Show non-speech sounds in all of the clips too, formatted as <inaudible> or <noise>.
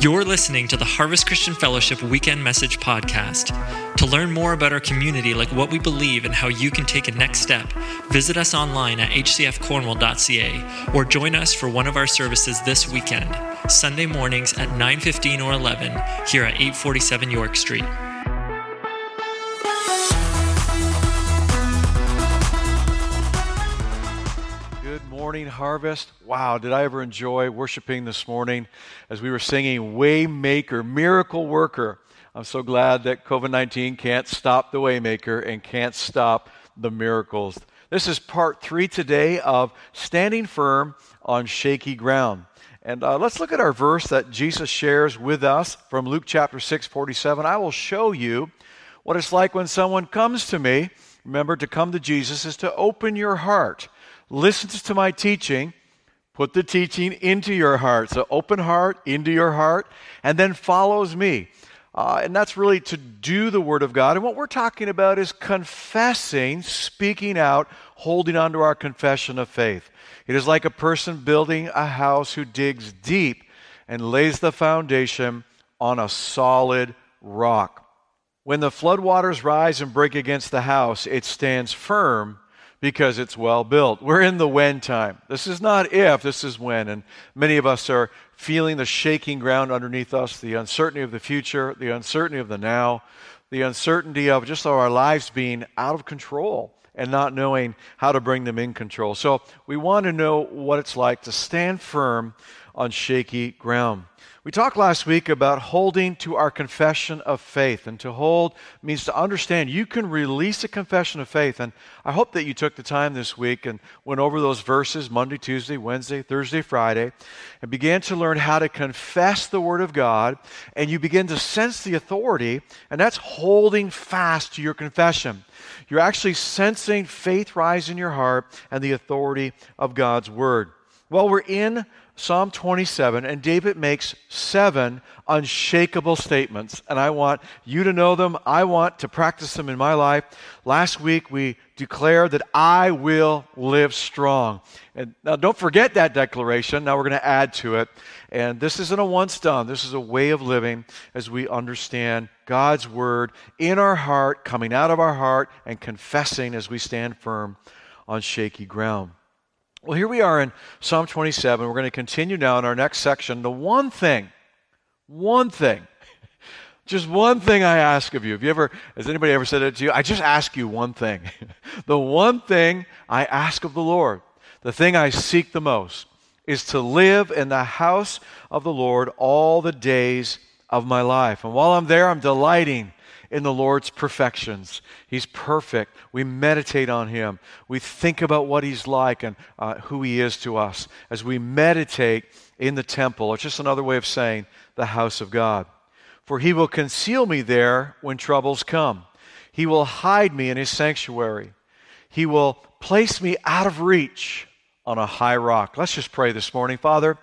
You're listening to the Harvest Christian Fellowship Weekend Message Podcast. To learn more about our community, like what we believe and how you can take a next step, visit us online at hcfcornwall.ca or join us for one of our services this weekend, Sunday mornings at 9:15 or 11 here at 847 York Street. Morning, Harvest. Wow, did I ever enjoy worshiping this morning as we were singing Waymaker, Miracle Worker. I'm so glad that COVID 19 can't stop the Waymaker and can't stop the miracles. This is part three today of Standing Firm on Shaky Ground. And uh, let's look at our verse that Jesus shares with us from Luke chapter 6, 47. I will show you what it's like when someone comes to me. Remember, to come to Jesus is to open your heart listens to my teaching, put the teaching into your heart. So, open heart into your heart, and then follows me. Uh, and that's really to do the Word of God. And what we're talking about is confessing, speaking out, holding on to our confession of faith. It is like a person building a house who digs deep and lays the foundation on a solid rock. When the floodwaters rise and break against the house, it stands firm because it's well built. We're in the when time. This is not if, this is when. And many of us are feeling the shaking ground underneath us, the uncertainty of the future, the uncertainty of the now, the uncertainty of just our lives being out of control and not knowing how to bring them in control. So we want to know what it's like to stand firm on shaky ground. We talked last week about holding to our confession of faith. And to hold means to understand you can release a confession of faith. And I hope that you took the time this week and went over those verses Monday, Tuesday, Wednesday, Thursday, Friday, and began to learn how to confess the Word of God. And you begin to sense the authority, and that's holding fast to your confession. You're actually sensing faith rise in your heart and the authority of God's Word. Well, we're in Psalm 27, and David makes seven unshakable statements, and I want you to know them. I want to practice them in my life. Last week, we declared that I will live strong. And now, don't forget that declaration. Now, we're going to add to it. And this isn't a once done, this is a way of living as we understand God's word in our heart, coming out of our heart, and confessing as we stand firm on shaky ground. Well, here we are in Psalm 27. We're going to continue now in our next section. The one thing, one thing, just one thing I ask of you. Have you ever, has anybody ever said it to you? I just ask you one thing. <laughs> the one thing I ask of the Lord, the thing I seek the most, is to live in the house of the Lord all the days of my life. And while I'm there, I'm delighting in the Lord's perfections. He's perfect. We meditate on Him. We think about what He's like and uh, who He is to us as we meditate in the temple. It's just another way of saying the house of God. For He will conceal me there when troubles come, He will hide me in His sanctuary. He will place me out of reach on a high rock. Let's just pray this morning. Father,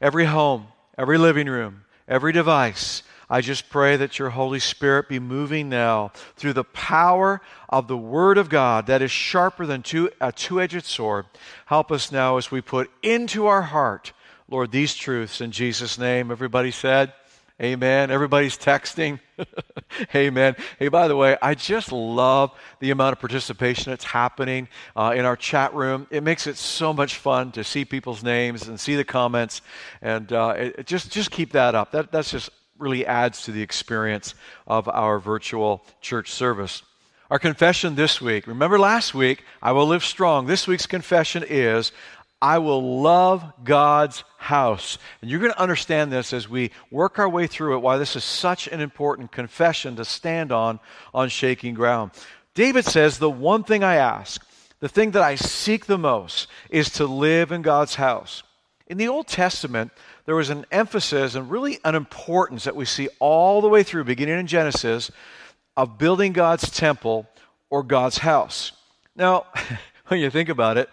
every home, every living room, every device, I just pray that your Holy Spirit be moving now through the power of the Word of God that is sharper than two, a two edged sword. Help us now as we put into our heart, Lord, these truths in Jesus' name. Everybody said, Amen. Everybody's texting. <laughs> Amen. Hey, by the way, I just love the amount of participation that's happening uh, in our chat room. It makes it so much fun to see people's names and see the comments, and uh, it, just just keep that up. That, that's just really adds to the experience of our virtual church service. Our confession this week, remember last week, I will live strong. This week's confession is, I will love God's house. And you're going to understand this as we work our way through it, why this is such an important confession to stand on on shaking ground. David says, The one thing I ask, the thing that I seek the most, is to live in God's house. In the Old Testament, there was an emphasis and really an importance that we see all the way through, beginning in Genesis, of building God's temple or God's house. Now, <laughs> when you think about it,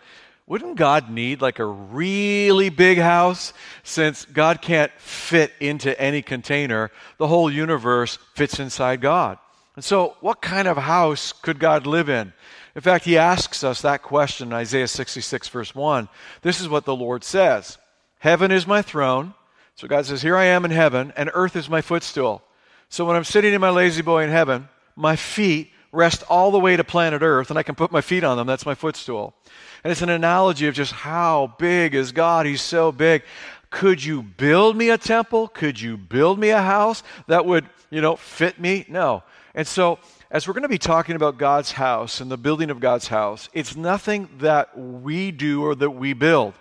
wouldn't God need like a really big house since God can't fit into any container? The whole universe fits inside God. And so, what kind of house could God live in? In fact, he asks us that question in Isaiah 66, verse 1. This is what the Lord says Heaven is my throne, So God says, Here I am in heaven, and earth is my footstool. So when I'm sitting in my lazy boy in heaven, my feet rest all the way to planet Earth, and I can put my feet on them. That's my footstool. And it's an analogy of just how big is God. He's so big. Could you build me a temple? Could you build me a house that would, you know, fit me? No. And so, as we're going to be talking about God's house and the building of God's house, it's nothing that we do or that we build.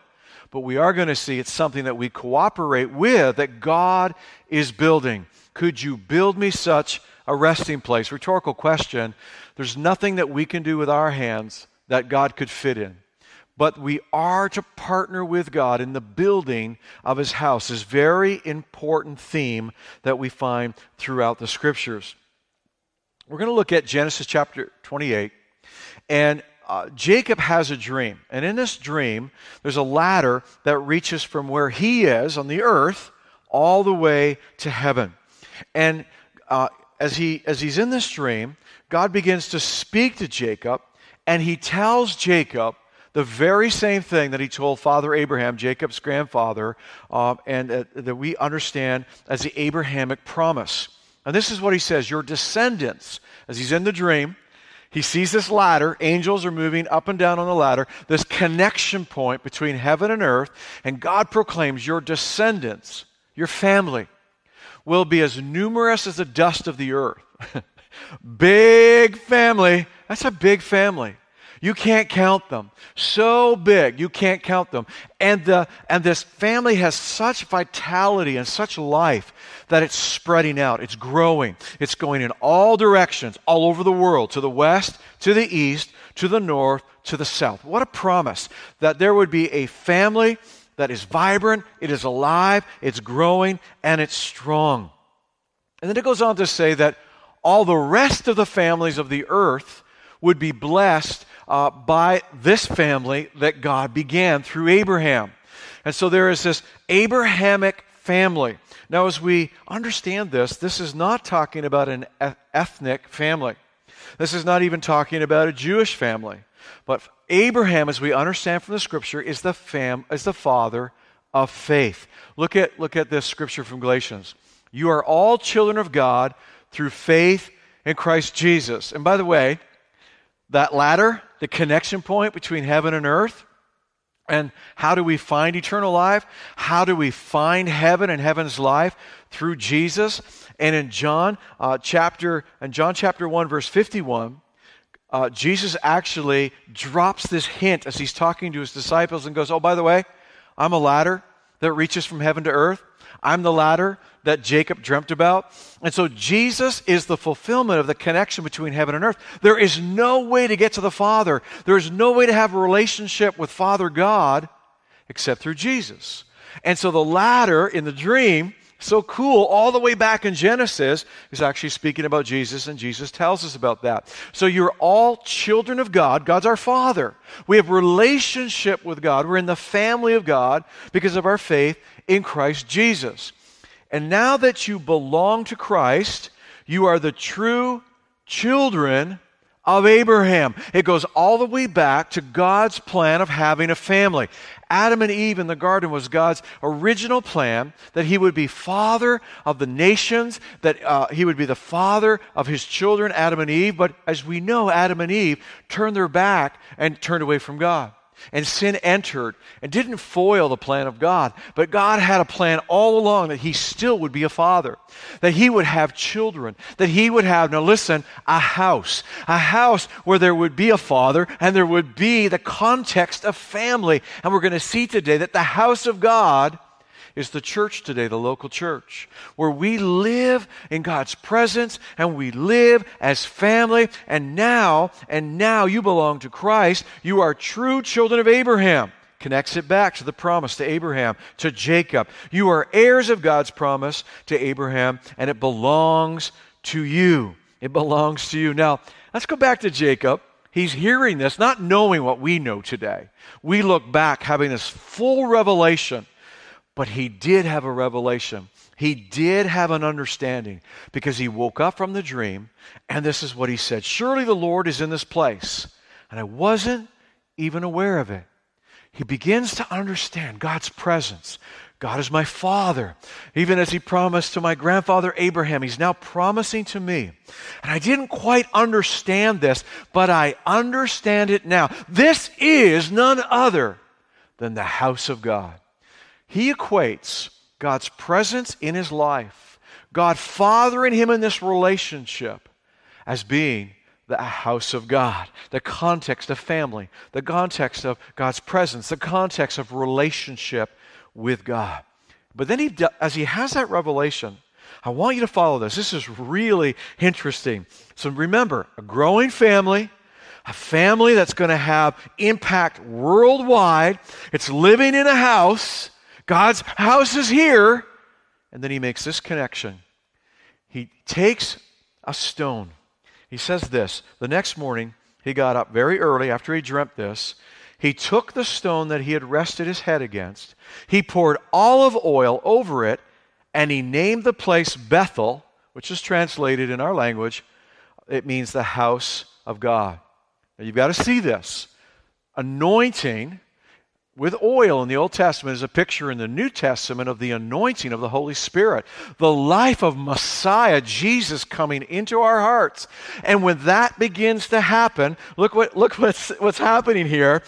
But we are going to see it's something that we cooperate with that God is building. Could you build me such a resting place? Rhetorical question. There's nothing that we can do with our hands that God could fit in. But we are to partner with God in the building of his house. This very important theme that we find throughout the scriptures. We're going to look at Genesis chapter 28. And uh, Jacob has a dream. And in this dream, there's a ladder that reaches from where he is on the earth all the way to heaven. And uh, as, he, as he's in this dream, God begins to speak to Jacob, and he tells Jacob the very same thing that he told Father Abraham, Jacob's grandfather, uh, and uh, that we understand as the Abrahamic promise. And this is what he says Your descendants, as he's in the dream, he sees this ladder. Angels are moving up and down on the ladder, this connection point between heaven and earth. And God proclaims, Your descendants, your family, will be as numerous as the dust of the earth. <laughs> big family. That's a big family. You can't count them. So big, you can't count them. And, the, and this family has such vitality and such life that it's spreading out. It's growing. It's going in all directions, all over the world, to the west, to the east, to the north, to the south. What a promise that there would be a family that is vibrant, it is alive, it's growing, and it's strong. And then it goes on to say that all the rest of the families of the earth would be blessed uh, by this family that God began through Abraham. And so there is this Abrahamic family. Now, as we understand this, this is not talking about an ethnic family. This is not even talking about a Jewish family. But Abraham, as we understand from the scripture, is the, fam, is the father of faith. Look at, look at this scripture from Galatians. You are all children of God through faith in Christ Jesus. And by the way, that ladder, the connection point between heaven and earth, and how do we find eternal life? How do we find heaven and heaven's life? Through Jesus. And in John uh, chapter, in John chapter 1, verse 51, uh, Jesus actually drops this hint as he's talking to his disciples and goes, Oh, by the way, I'm a ladder that reaches from heaven to earth. I'm the ladder that Jacob dreamt about. And so Jesus is the fulfillment of the connection between heaven and earth. There is no way to get to the Father, there is no way to have a relationship with Father God except through Jesus. And so the ladder in the dream so cool all the way back in Genesis is actually speaking about Jesus, and Jesus tells us about that. So you're all children of God. God's our Father. We have relationship with God. We're in the family of God because of our faith in Christ Jesus. And now that you belong to Christ, you are the true children of Abraham. It goes all the way back to God's plan of having a family. Adam and Eve in the garden was God's original plan that he would be father of the nations, that uh, he would be the father of his children, Adam and Eve. But as we know, Adam and Eve turned their back and turned away from God. And sin entered and didn't foil the plan of God. But God had a plan all along that He still would be a father, that He would have children, that He would have, now listen, a house. A house where there would be a father and there would be the context of family. And we're going to see today that the house of God is the church today, the local church, where we live in God's presence and we live as family. And now, and now you belong to Christ. You are true children of Abraham. Connects it back to the promise to Abraham, to Jacob. You are heirs of God's promise to Abraham, and it belongs to you. It belongs to you. Now, let's go back to Jacob. He's hearing this, not knowing what we know today. We look back having this full revelation but he did have a revelation. He did have an understanding because he woke up from the dream, and this is what he said Surely the Lord is in this place. And I wasn't even aware of it. He begins to understand God's presence, God is my father. Even as he promised to my grandfather Abraham, he's now promising to me. And I didn't quite understand this, but I understand it now. This is none other than the house of God. He equates God's presence in his life, God fathering him in this relationship, as being the house of God, the context of family, the context of God's presence, the context of relationship with God. But then he, as he has that revelation, I want you to follow this. This is really interesting. So remember, a growing family, a family that's going to have impact worldwide. It's living in a house. God's house is here. And then he makes this connection. He takes a stone. He says this The next morning, he got up very early after he dreamt this, he took the stone that he had rested his head against, he poured olive oil over it, and he named the place Bethel, which is translated in our language, it means the house of God. Now you've got to see this. Anointing with oil in the Old Testament is a picture in the New Testament of the anointing of the Holy Spirit, the life of Messiah, Jesus coming into our hearts. And when that begins to happen, look what look what's what's happening here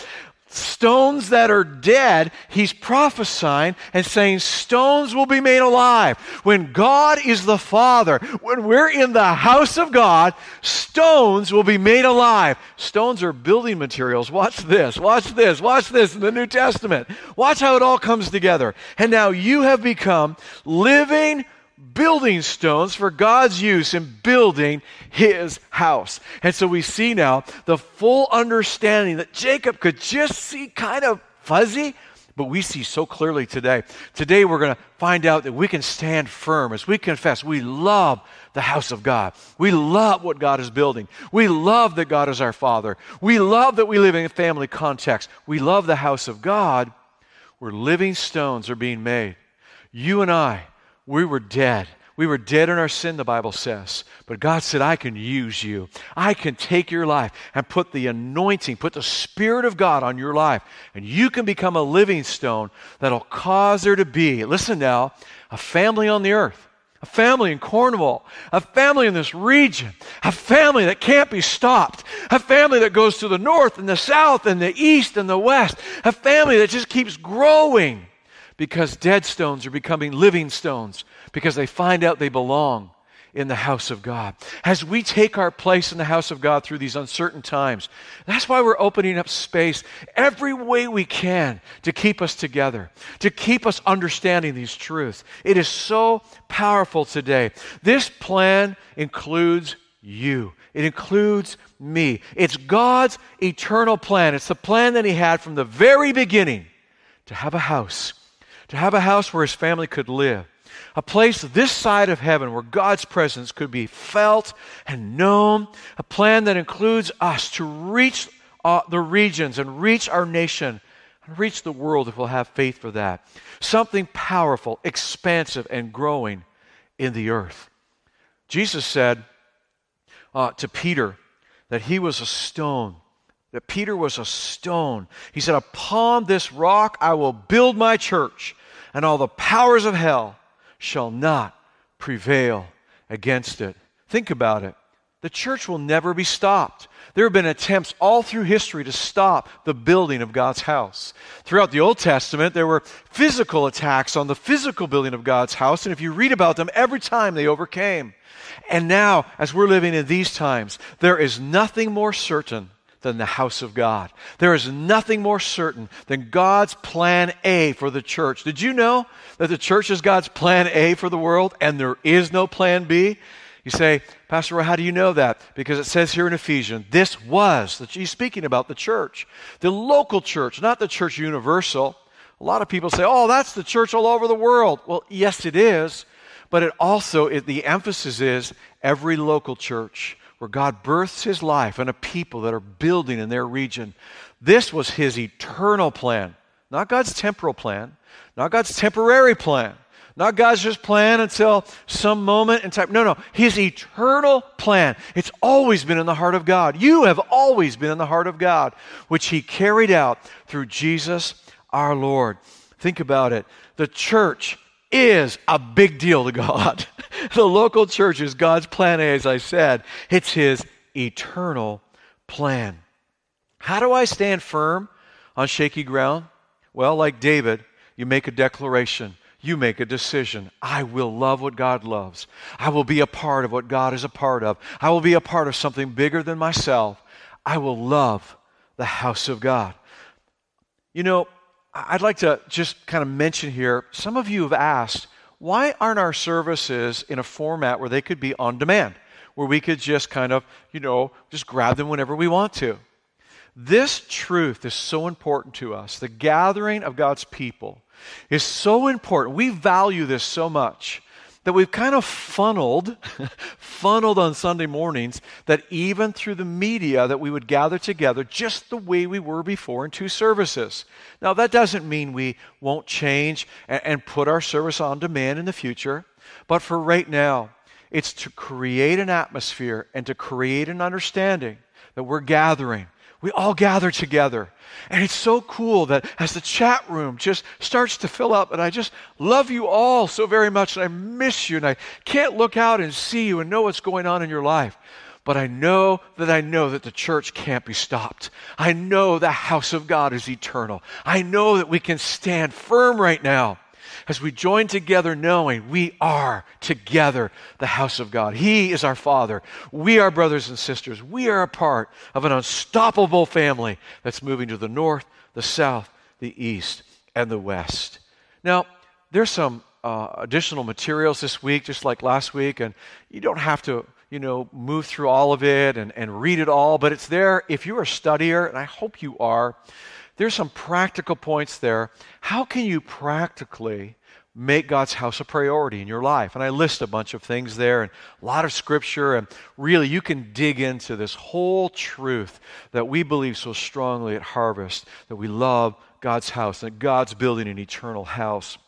stones that are dead, he's prophesying and saying stones will be made alive. When God is the Father, when we're in the house of God, stones will be made alive. Stones are building materials. Watch this, watch this, watch this in the New Testament. Watch how it all comes together. And now you have become living building stones for God's use in building his house. And so we see now the full understanding that Jacob could just see kind of fuzzy, but we see so clearly today. Today we're going to find out that we can stand firm as we confess we love the house of God. We love what God is building. We love that God is our Father. We love that we live in a family context. We love the house of God where living stones are being made. You and I we were dead. We were dead in our sin, the Bible says. But God said, I can use you. I can take your life and put the anointing, put the Spirit of God on your life. And you can become a living stone that'll cause there to be, listen now, a family on the earth. A family in Cornwall, a family in this region, a family that can't be stopped, a family that goes to the north and the south and the east and the west, a family that just keeps growing because dead stones are becoming living stones because they find out they belong in the house of God. As we take our place in the house of God through these uncertain times, that's why we're opening up space every way we can to keep us together, to keep us understanding these truths. It is so powerful today. This plan includes you. It includes me. It's God's eternal plan. It's the plan that He had from the very beginning to have a house to have a house where his family could live, a place this side of heaven where God's presence could be felt and known, a plan that includes us to reach uh, the regions and reach our nation and reach the world if we'll have faith for that. Something powerful, expansive, and growing in the earth. Jesus said uh, to Peter that he was a stone that Peter was a stone. He said, Upon this rock I will build my church, and all the powers of hell shall not prevail against it. Think about it. The church will never be stopped. There have been attempts all through history to stop the building of God's house. Throughout the Old Testament, there were physical attacks on the physical building of God's house, and if you read about them, every time they overcame. And now, as we're living in these times, there is nothing more certain than the house of God. There is nothing more certain than God's plan A for the church. Did you know that the church is God's plan A for the world and there is no plan B? You say, Pastor Roy, how do you know that? Because it says here in Ephesians, this was, that he's speaking about the church, the local church, not the church universal. A lot of people say, oh, that's the church all over the world. Well, yes, it is. But it also, it, the emphasis is every local church where God births his life and a people that are building in their region. This was his eternal plan, not God's temporal plan, not God's temporary plan, not God's just plan until some moment in time. No, no, his eternal plan. It's always been in the heart of God. You have always been in the heart of God, which he carried out through Jesus our Lord. Think about it. The church is a big deal to God. <laughs> the local church is God's plan A, as I said. It's His eternal plan. How do I stand firm on shaky ground? Well, like David, you make a declaration. You make a decision. I will love what God loves. I will be a part of what God is a part of. I will be a part of something bigger than myself. I will love the house of God. You know, I'd like to just kind of mention here some of you have asked, why aren't our services in a format where they could be on demand, where we could just kind of, you know, just grab them whenever we want to? This truth is so important to us. The gathering of God's people is so important. We value this so much that we've kind of funneled <laughs> funneled on Sunday mornings that even through the media that we would gather together just the way we were before in two services. Now that doesn't mean we won't change and, and put our service on demand in the future, but for right now, it's to create an atmosphere and to create an understanding that we're gathering we all gather together. And it's so cool that as the chat room just starts to fill up, and I just love you all so very much, and I miss you, and I can't look out and see you and know what's going on in your life. But I know that I know that the church can't be stopped. I know the house of God is eternal. I know that we can stand firm right now as we join together knowing we are together the house of God. He is our Father. We are brothers and sisters. We are a part of an unstoppable family that's moving to the north, the south, the east, and the west. Now, there's some uh, additional materials this week, just like last week, and you don't have to you know, move through all of it and, and read it all, but it's there if you're a studier, and I hope you are there's some practical points there. How can you practically make God's house a priority in your life? And I list a bunch of things there and a lot of scripture. And really, you can dig into this whole truth that we believe so strongly at Harvest that we love God's house, that God's building an eternal house.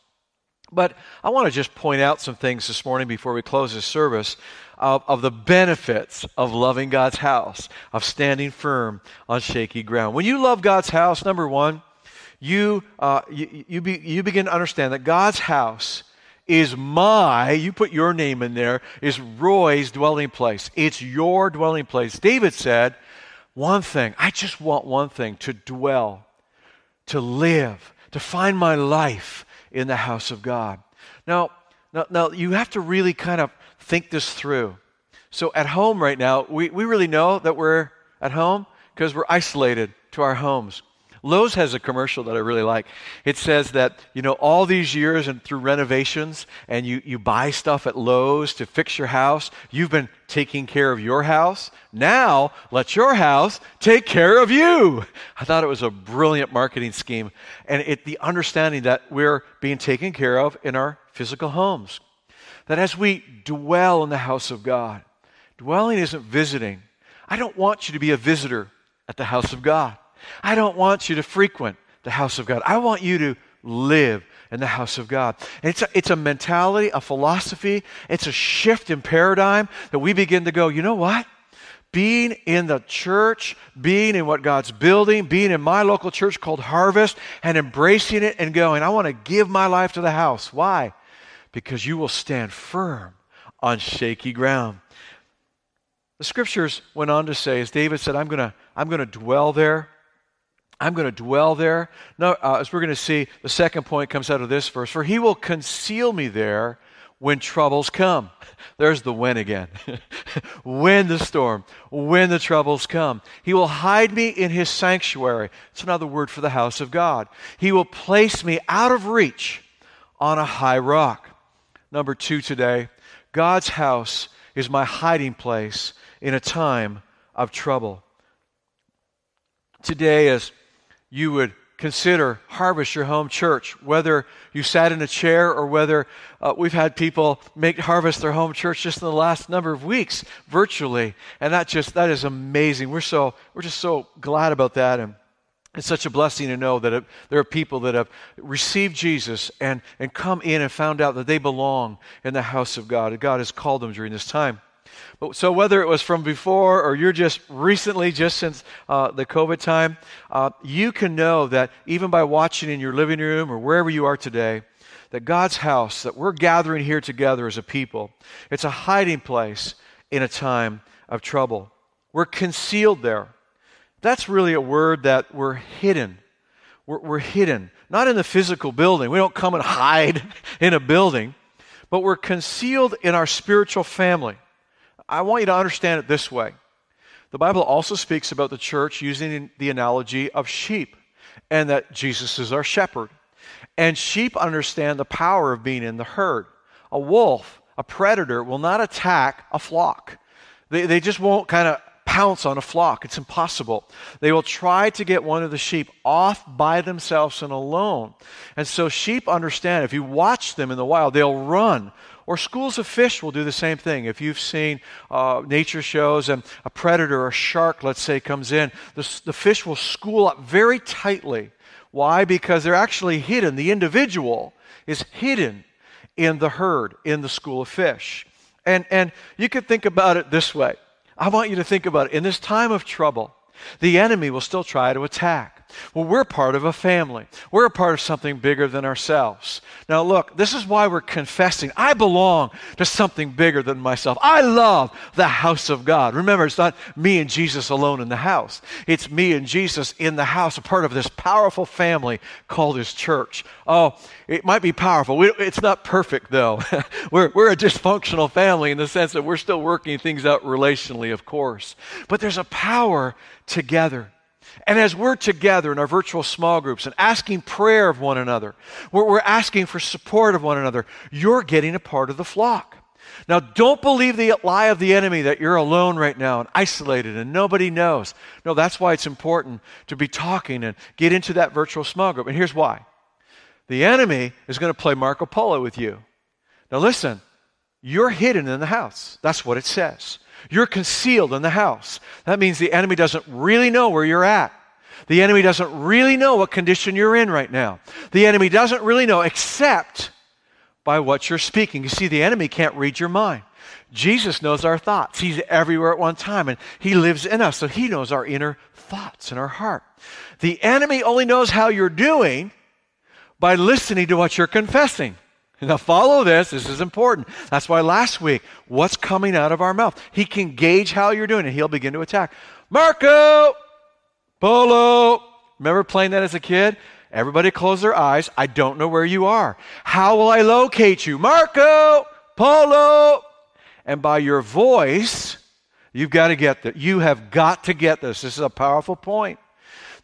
But I want to just point out some things this morning before we close this service of, of, the benefits of loving God's house, of standing firm on shaky ground. When you love God's house, number one, you, uh, you, you, be, you begin to understand that God's house is my, you put your name in there, is Roy's dwelling place. It's your dwelling place. David said, one thing, I just want one thing to dwell, to live, to find my life in the house of God. Now, now, now you have to really kind of think this through. So at home right now, we, we really know that we're at home because we're isolated to our homes. Lowe's has a commercial that I really like. It says that, you know, all these years and through renovations and you, you buy stuff at Lowe's to fix your house, you've been taking care of your house. Now let your house take care of you. I thought it was a brilliant marketing scheme. And it, the understanding that we're being taken care of in our physical homes. That as we dwell in the house of God, dwelling isn't visiting. I don't want you to be a visitor at the house of God. I don't want you to frequent the house of God. I want you to live in the house of God. it's a, it's a mentality, a philosophy, it's a shift in paradigm that we begin to go, you know what? Being in the church, being in what God's building, being in my local church called Harvest, and embracing it and going, I want to give my life to the house. Why? because you will stand firm on shaky ground. The scriptures went on to say, as David said, I'm going to I'm going to dwell there. I'm going to dwell there. No, uh, as we're going to see, the second point comes out of this verse For he will conceal me there when troubles come. <laughs> There's the when again. <laughs> when the storm, when the troubles come. He will hide me in his sanctuary. It's another word for the house of God. He will place me out of reach on a high rock. Number two today God's house is my hiding place in a time of trouble. Today, as you would consider Harvest your home church, whether you sat in a chair or whether uh, we've had people make Harvest their home church just in the last number of weeks virtually, and that just that is amazing. We're so we're just so glad about that and it's such a blessing to know that it, there are people that have received Jesus and, and come in and found out that they belong in the house of God. God has called them during this time. But, so whether it was from before or you're just recently, just since uh, the COVID time, uh, you can know that even by watching in your living room or wherever you are today, that God's house, that we're gathering here together as a people, it's a hiding place in a time of trouble. We're concealed there. That's really a word that we're hidden. We're, we're hidden, not in the physical building. We don't come and hide <laughs> in a building, but we're concealed in our spiritual family. I want you to understand it this way. The Bible also speaks about the church using the analogy of sheep, and that Jesus is our shepherd. And sheep understand the power of being in the herd. A wolf, a predator, will not attack a flock. They, they just won't kind of pounce on a flock. It's impossible. They will try to get one of the sheep off by themselves and alone. And so sheep understand if you watch them in the wild, they'll run or schools of fish will do the same thing. If you've seen uh, nature shows and a predator a shark, let's say, comes in, the, the fish will school up very tightly. Why? Because they're actually hidden. The individual is hidden in the herd, in the school of fish. And, and you could think about it this way. I want you to think about it. In this time of trouble, the enemy will still try to attack. Well, we're part of a family. We're a part of something bigger than ourselves. Now, look, this is why we're confessing. I belong to something bigger than myself. I love the house of God. Remember, it's not me and Jesus alone in the house, it's me and Jesus in the house, a part of this powerful family called His church. Oh, it might be powerful. We, it's not perfect, though. <laughs> we're, we're a dysfunctional family in the sense that we're still working things out relationally, of course. But there's a power together. And as we're together in our virtual small groups and asking prayer of one another, we're, asking for support of one another, you're getting a part of the flock. Now, don't believe the lie of the enemy that you're alone right now and isolated and nobody knows. No, that's why it's important to be talking and get into that virtual small group. And here's why the enemy is going to play Marco Polo with you. Now, listen, you're hidden in the house. That's what it says. You're concealed in the house. That means the enemy doesn't really know where you're at. The enemy doesn't really know what condition you're in right now. The enemy doesn't really know except by what you're speaking. You see, the enemy can't read your mind. Jesus knows our thoughts. He's everywhere at one time, and He lives in us, so He knows our inner thoughts and our heart. The enemy only knows how you're doing by listening to what you're confessing. Now, follow this. This is important. That's why last week, what's coming out of our mouth? He can gauge how you're doing, and he'll begin to attack. Marco! Polo! Remember playing that as a kid? Everybody close their eyes. I don't know where you are. How will I locate you? Marco! Polo! And by your voice, you've got to get that. You have got to get this. This is a powerful point.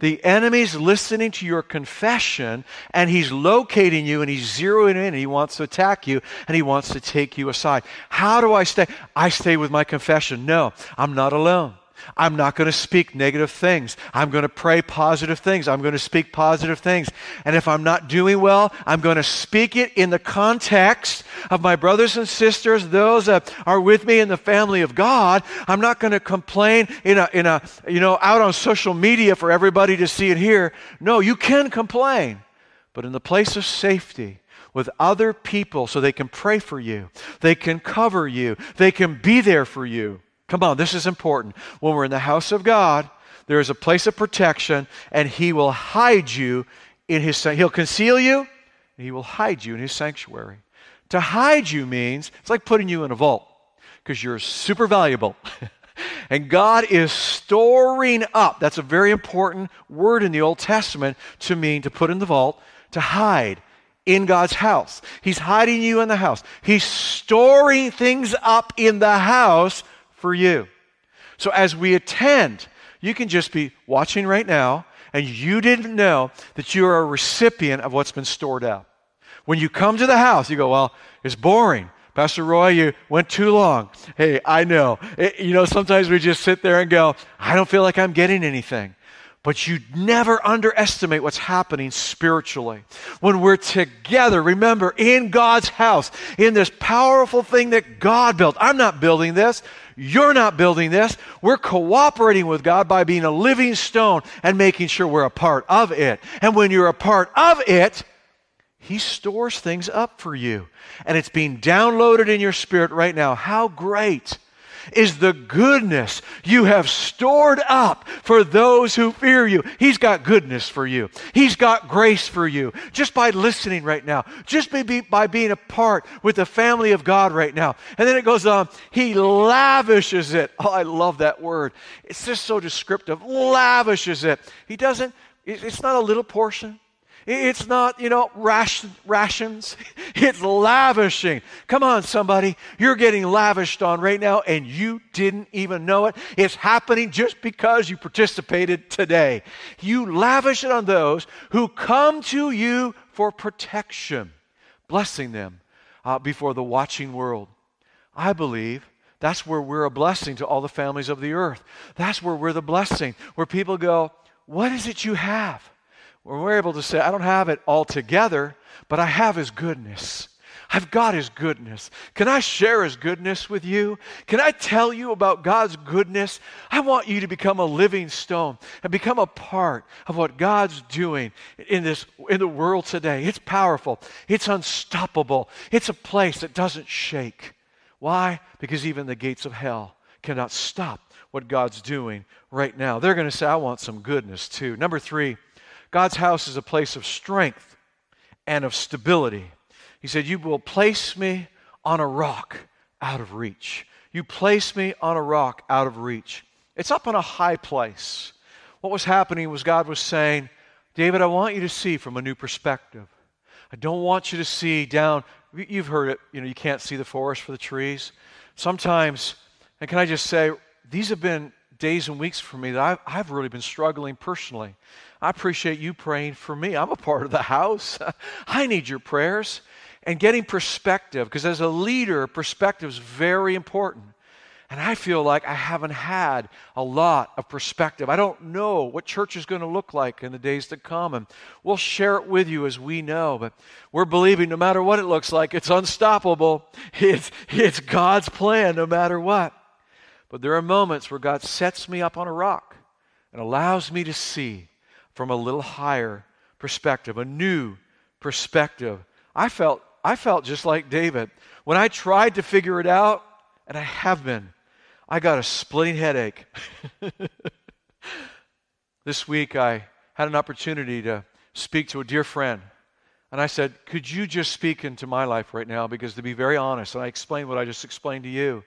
The enemy's listening to your confession and he's locating you and he's zeroing in and he wants to attack you and he wants to take you aside. How do I stay? I stay with my confession. No, I'm not alone. I'm not going to speak negative things. I'm going to pray positive things. I'm going to speak positive things. And if I'm not doing well, I'm going to speak it in the context of my brothers and sisters, those that are with me in the family of God. I'm not going to complain in a, in a, you know, out on social media for everybody to see and hear. No, you can complain, but in the place of safety, with other people so they can pray for you. They can cover you. They can be there for you. Come on, this is important. When we're in the house of God, there is a place of protection, and He will hide you in His sanctuary. He'll conceal you, and He will hide you in His sanctuary. To hide you means it's like putting you in a vault because you're super valuable. <laughs> and God is storing up. That's a very important word in the Old Testament to mean to put in the vault, to hide in God's house. He's hiding you in the house. He's storing things up in the house for you. So as we attend, you can just be watching right now, and you didn't know that you are a recipient of what's been stored up. When you come to the house, you go, Well, it's boring. Pastor Roy, you went too long. Hey, I know. It, you know, sometimes we just sit there and go, I don't feel like I'm getting anything. But you never underestimate what's happening spiritually. When we're together, remember, in God's house, in this powerful thing that God built. I'm not building this. You're not building this. We're cooperating with God by being a living stone and making sure we're a part of it. And when you're a part of it, He stores things up for you. And it's being downloaded in your spirit right now. How great is the goodness you have stored up for those who fear you. He's got goodness for you. He's got grace for you. Just by listening right now, just by, by being a part with the family of God right now. And then it goes on, He lavishes it. Oh, I love that word. It's just so descriptive. Lavishes it. He doesn't, it's not a little portion. It's not, you know, ration, rations. <laughs> It's lavishing. Come on, somebody. You're getting lavished on right now and you didn't even know it. It's happening just because you participated today. You lavish it on those who come to you for protection, blessing them uh, before the watching world. I believe that's where we're a blessing to all the families of the earth. That's where we're the blessing, where people go, What is it you have? When we're able to say, I don't have it all together, but I have His goodness. I've got His goodness. Can I share His goodness with you? Can I tell you about God's goodness? I want you to become a living stone and become a part of what God's doing in this in the world today. It's powerful. It's unstoppable. It's a place that doesn't shake. Why? Because even the gates of hell cannot stop what God's doing right now. They're going to say, I want some goodness too. Number three, God's house is a place of strength and of stability. He said, You will place me on a rock out of reach. You place me on a rock out of reach. It's up on a high place. What was happening was God was saying, David, I want you to see from a new perspective. I don't want you to see down. You've heard it, you know, you can't see the forest for the trees. Sometimes, and can I just say, these have been days and weeks for me that I've, I've really been struggling personally. I appreciate you praying for me. I'm a part of the house. <laughs> I need your prayers. And getting perspective, because as a leader, perspective is very important. And I feel like I haven't had a lot of perspective. I don't know what church is going to look like in the days to come. And we'll share it with you as we know. But we're believing no matter what it looks like, it's unstoppable. <laughs> It's, it's God's plan no matter what. But there are moments where God sets me up on a rock and allows me to see from a little higher perspective, a new perspective. I felt, I felt just like David. When I tried to figure it out, and I have been, I got a splitting headache. <laughs> this week, I had an opportunity to speak to a dear friend. And I said, Could you just speak into my life right now? Because to be very honest, and I explained what I just explained to you,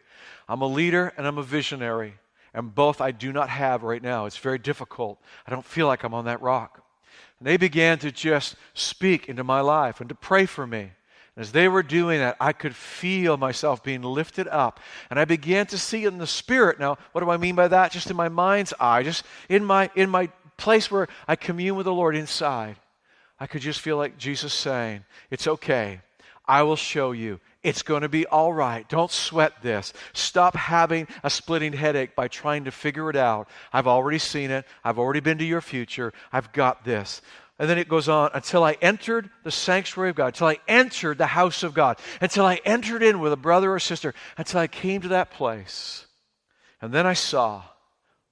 I'm a leader and I'm a visionary. And both I do not have right now. It's very difficult. I don't feel like I'm on that rock. And they began to just speak into my life and to pray for me. And as they were doing that, I could feel myself being lifted up. And I began to see in the spirit. Now, what do I mean by that? Just in my mind's eye, just in my in my place where I commune with the Lord inside. I could just feel like Jesus saying, It's okay. I will show you. It's going to be all right. Don't sweat this. Stop having a splitting headache by trying to figure it out. I've already seen it. I've already been to your future. I've got this. And then it goes on until I entered the sanctuary of God, until I entered the house of God, until I entered in with a brother or sister, until I came to that place. And then I saw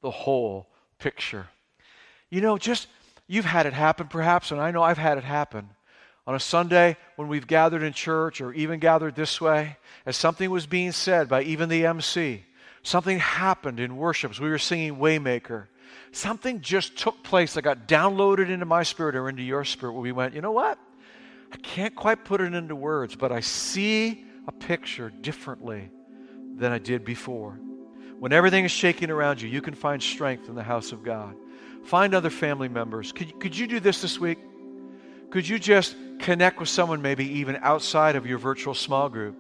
the whole picture. You know, just you've had it happen perhaps, and I know I've had it happen on a Sunday when we've gathered in church or even gathered this way, as something was being said by even the MC, something happened in worship as we were singing Waymaker. Something just took place that got downloaded into my spirit or into your spirit where we went, you know what? I can't quite put it into words, but I see a picture differently than I did before. When everything is shaking around you, you can find strength in the house of God. Find other family members. Could, could you do this this week? Could you just connect with someone maybe even outside of your virtual small group?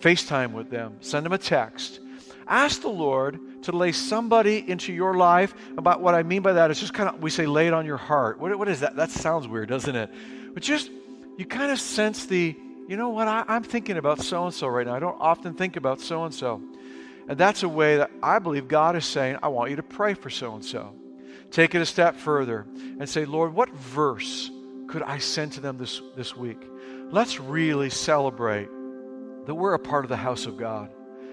FaceTime with them, send them a text. Ask the Lord to lay somebody into your life. About what I mean by that is just kind of, we say, lay it on your heart. What, what is that? That sounds weird, doesn't it? But just, you kind of sense the, you know what, I, I'm thinking about so and so right now. I don't often think about so and so. And that's a way that I believe God is saying, I want you to pray for so and so. Take it a step further and say, Lord, what verse could I send to them this, this week? Let's really celebrate that we're a part of the house of God.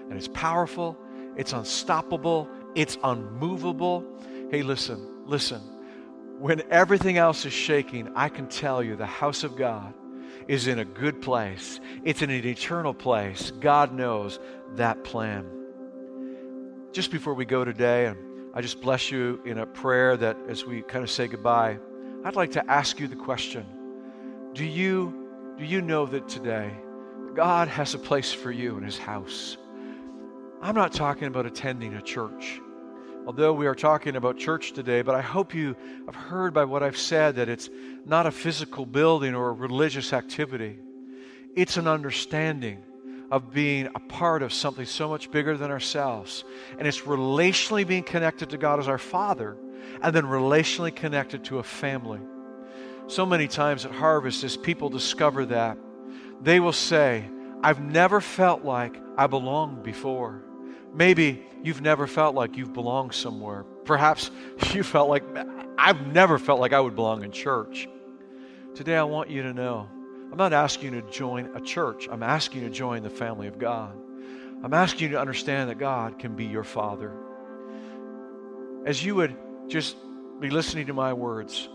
And it's powerful, it's unstoppable, it's unmovable. Hey, listen, listen. When everything else is shaking, I can tell you the house of God is in a good place. It's in an eternal place. God knows that plan. just before we go today, and I just bless you in a prayer that as we kind of say goodbye, I'd like to ask you the question Do you, do you know that today God has a place for you in His house? I'm not talking about attending a church. Although we are talking about church today, but I hope you have heard by what I've said that it's not a physical building or a religious activity. It's an understanding of being a part of something so much bigger than ourselves. And it's relationally being connected to God as our Father and then relationally connected to a family. So many times at Harvest, as people discover that, they will say, I've never felt like I belonged before. Maybe you've never felt like you've belonged somewhere. Perhaps <laughs> you felt like, I've never felt like I would belong in church. Today, I want you to know I'm not asking you to join a church, I'm asking you to join the family of God. I'm asking you to understand that God can be your Father. As you would just be listening to my words,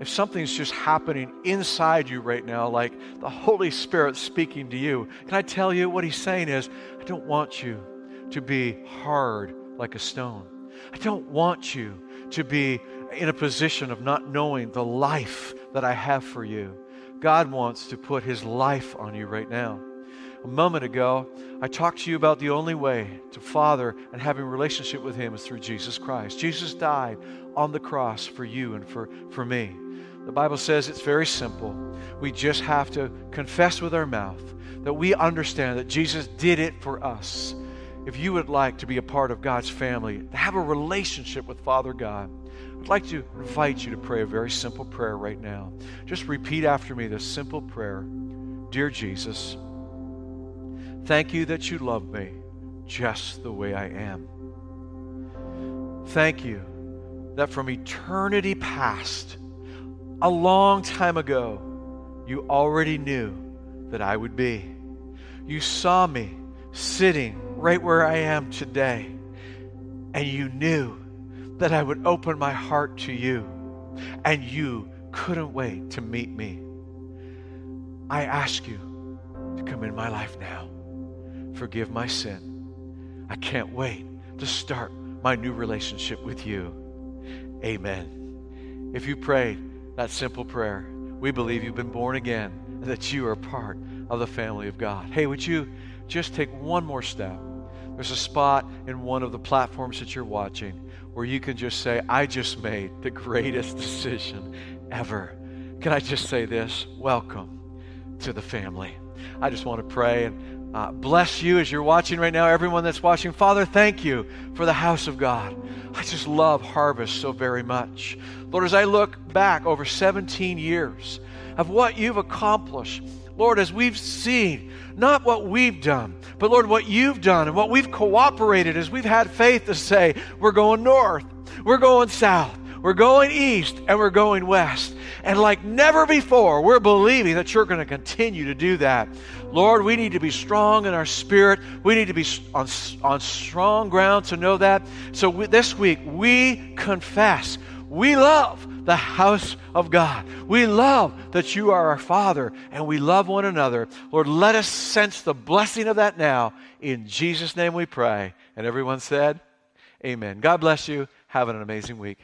if something's just happening inside you right now, like the Holy Spirit speaking to you, can I tell you what He's saying is, I don't want you to be hard like a stone. I don't want you to be in a position of not knowing the life that I have for you. God wants to put His life on you right now. A moment ago, I talked to you about the only way to Father and having relationship with Him is through Jesus Christ. Jesus died on the cross for you and for, for me. The Bible says it's very simple. We just have to confess with our mouth that we understand that Jesus did it for us if you would like to be a part of God's family, to have a relationship with Father God, I'd like to invite you to pray a very simple prayer right now. Just repeat after me this simple prayer Dear Jesus, thank you that you love me just the way I am. Thank you that from eternity past, a long time ago, you already knew that I would be. You saw me sitting right where I am today, and you knew that I would open my heart to you, and you couldn't wait to meet me. I ask you to come in my life now. Forgive my sin. I can't wait to start my new relationship with you. Amen. If you prayed that simple prayer, we believe you've been born again and that you are part of the family of God. Hey, would you just take one more step? There's a spot in one of the platforms that you're watching where you can just say, I just made the greatest decision ever. Can I just say this? Welcome to the family. I just want to pray and uh, bless you as you're watching right now, everyone that's watching. Father, thank you for the house of God. I just love Harvest so very much. Lord, as I look back over 17 years of what you've accomplished, Lord, as we've seen, not what we've done, but Lord, what you've done and what we've cooperated as we've had faith to say, we're going north, we're going south, we're going east, and we're going west. And like never before, we're believing that you're going to continue to do that. Lord, we need to be strong in our spirit. We need to be on, on strong ground to know that. So we, this week, we confess. We love the house of God. We love that you are our Father and we love one another. Lord, let us sense the blessing of that now. In Jesus' name we pray. And everyone said, Amen. God bless you. Have an amazing week.